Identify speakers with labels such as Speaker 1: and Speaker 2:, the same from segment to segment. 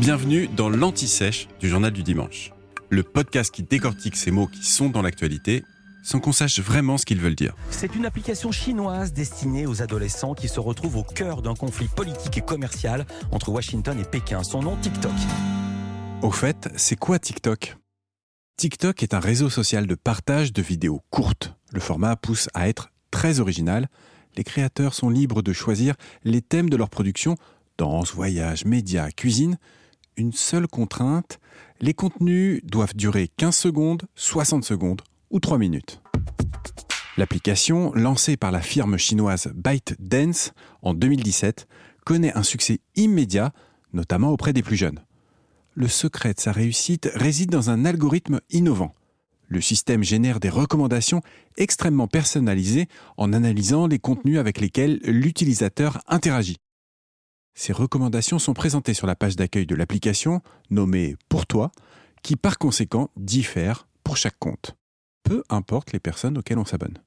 Speaker 1: Bienvenue dans l'Anti-Sèche du Journal du Dimanche, le podcast qui décortique ces mots qui sont dans l'actualité sans qu'on sache vraiment ce qu'ils veulent dire.
Speaker 2: C'est une application chinoise destinée aux adolescents qui se retrouvent au cœur d'un conflit politique et commercial entre Washington et Pékin. Son nom TikTok.
Speaker 1: Au fait, c'est quoi TikTok? TikTok est un réseau social de partage de vidéos courtes. Le format pousse à être très original. Les créateurs sont libres de choisir les thèmes de leur production danse, voyage, médias, cuisine. Une seule contrainte, les contenus doivent durer 15 secondes, 60 secondes ou 3 minutes. L'application, lancée par la firme chinoise ByteDance en 2017, connaît un succès immédiat, notamment auprès des plus jeunes. Le secret de sa réussite réside dans un algorithme innovant. Le système génère des recommandations extrêmement personnalisées en analysant les contenus avec lesquels l'utilisateur interagit. Ces recommandations sont présentées sur la page d'accueil de l'application, nommée Pour toi, qui par conséquent diffère pour chaque compte. Peu importe les personnes auxquelles on s'abonne.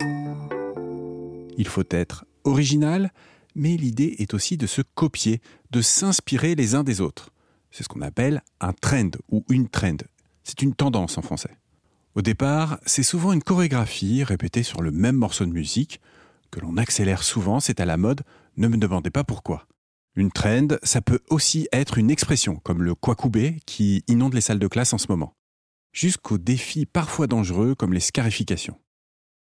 Speaker 1: Il faut être original, mais l'idée est aussi de se copier, de s'inspirer les uns des autres. C'est ce qu'on appelle un trend ou une trend. C'est une tendance en français. Au départ, c'est souvent une chorégraphie répétée sur le même morceau de musique, que l'on accélère souvent, c'est à la mode, ne me demandez pas pourquoi. Une trend, ça peut aussi être une expression, comme le kwakubé qui inonde les salles de classe en ce moment, jusqu'aux défis parfois dangereux comme les scarifications.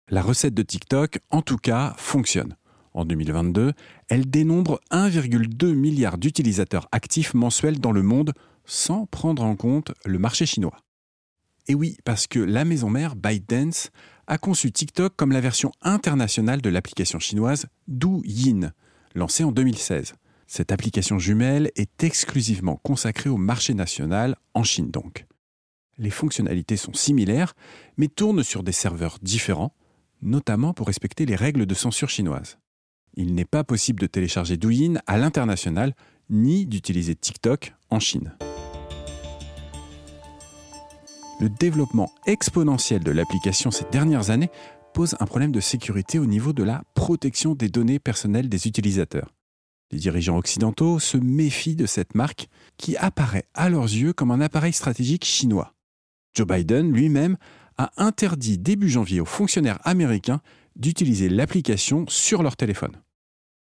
Speaker 1: La recette de TikTok, en tout cas, fonctionne. En 2022, elle dénombre 1,2 milliard d'utilisateurs actifs mensuels dans le monde sans prendre en compte le marché chinois. Et oui, parce que la maison mère ByteDance a conçu TikTok comme la version internationale de l'application chinoise Douyin, lancée en 2016. Cette application jumelle est exclusivement consacrée au marché national, en Chine donc. Les fonctionnalités sont similaires, mais tournent sur des serveurs différents, notamment pour respecter les règles de censure chinoise. Il n'est pas possible de télécharger Douyin à l'international, ni d'utiliser TikTok en Chine. Le développement exponentiel de l'application ces dernières années pose un problème de sécurité au niveau de la protection des données personnelles des utilisateurs. Les dirigeants occidentaux se méfient de cette marque qui apparaît à leurs yeux comme un appareil stratégique chinois. Joe Biden lui-même a interdit début janvier aux fonctionnaires américains d'utiliser l'application sur leur téléphone.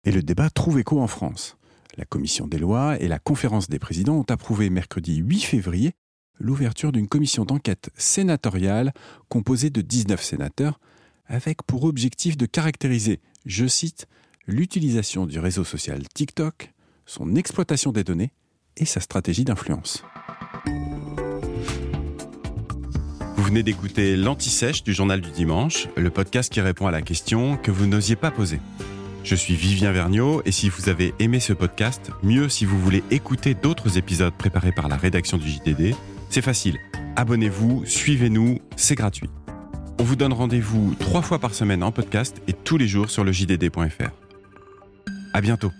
Speaker 1: Et le débat trouve écho en France. La commission des lois et la conférence des présidents ont approuvé mercredi 8 février l'ouverture d'une commission d'enquête sénatoriale composée de 19 sénateurs avec pour objectif de caractériser, je cite, l'utilisation du réseau social TikTok, son exploitation des données et sa stratégie d'influence. Vous venez d'écouter l'Anti-Sèche du Journal du Dimanche, le podcast qui répond à la question que vous n'osiez pas poser. Je suis Vivien Vergniaud et si vous avez aimé ce podcast, mieux si vous voulez écouter d'autres épisodes préparés par la rédaction du JDD, c'est facile. Abonnez-vous, suivez-nous, c'est gratuit. On vous donne rendez-vous trois fois par semaine en podcast et tous les jours sur le JDD.fr. À bientôt.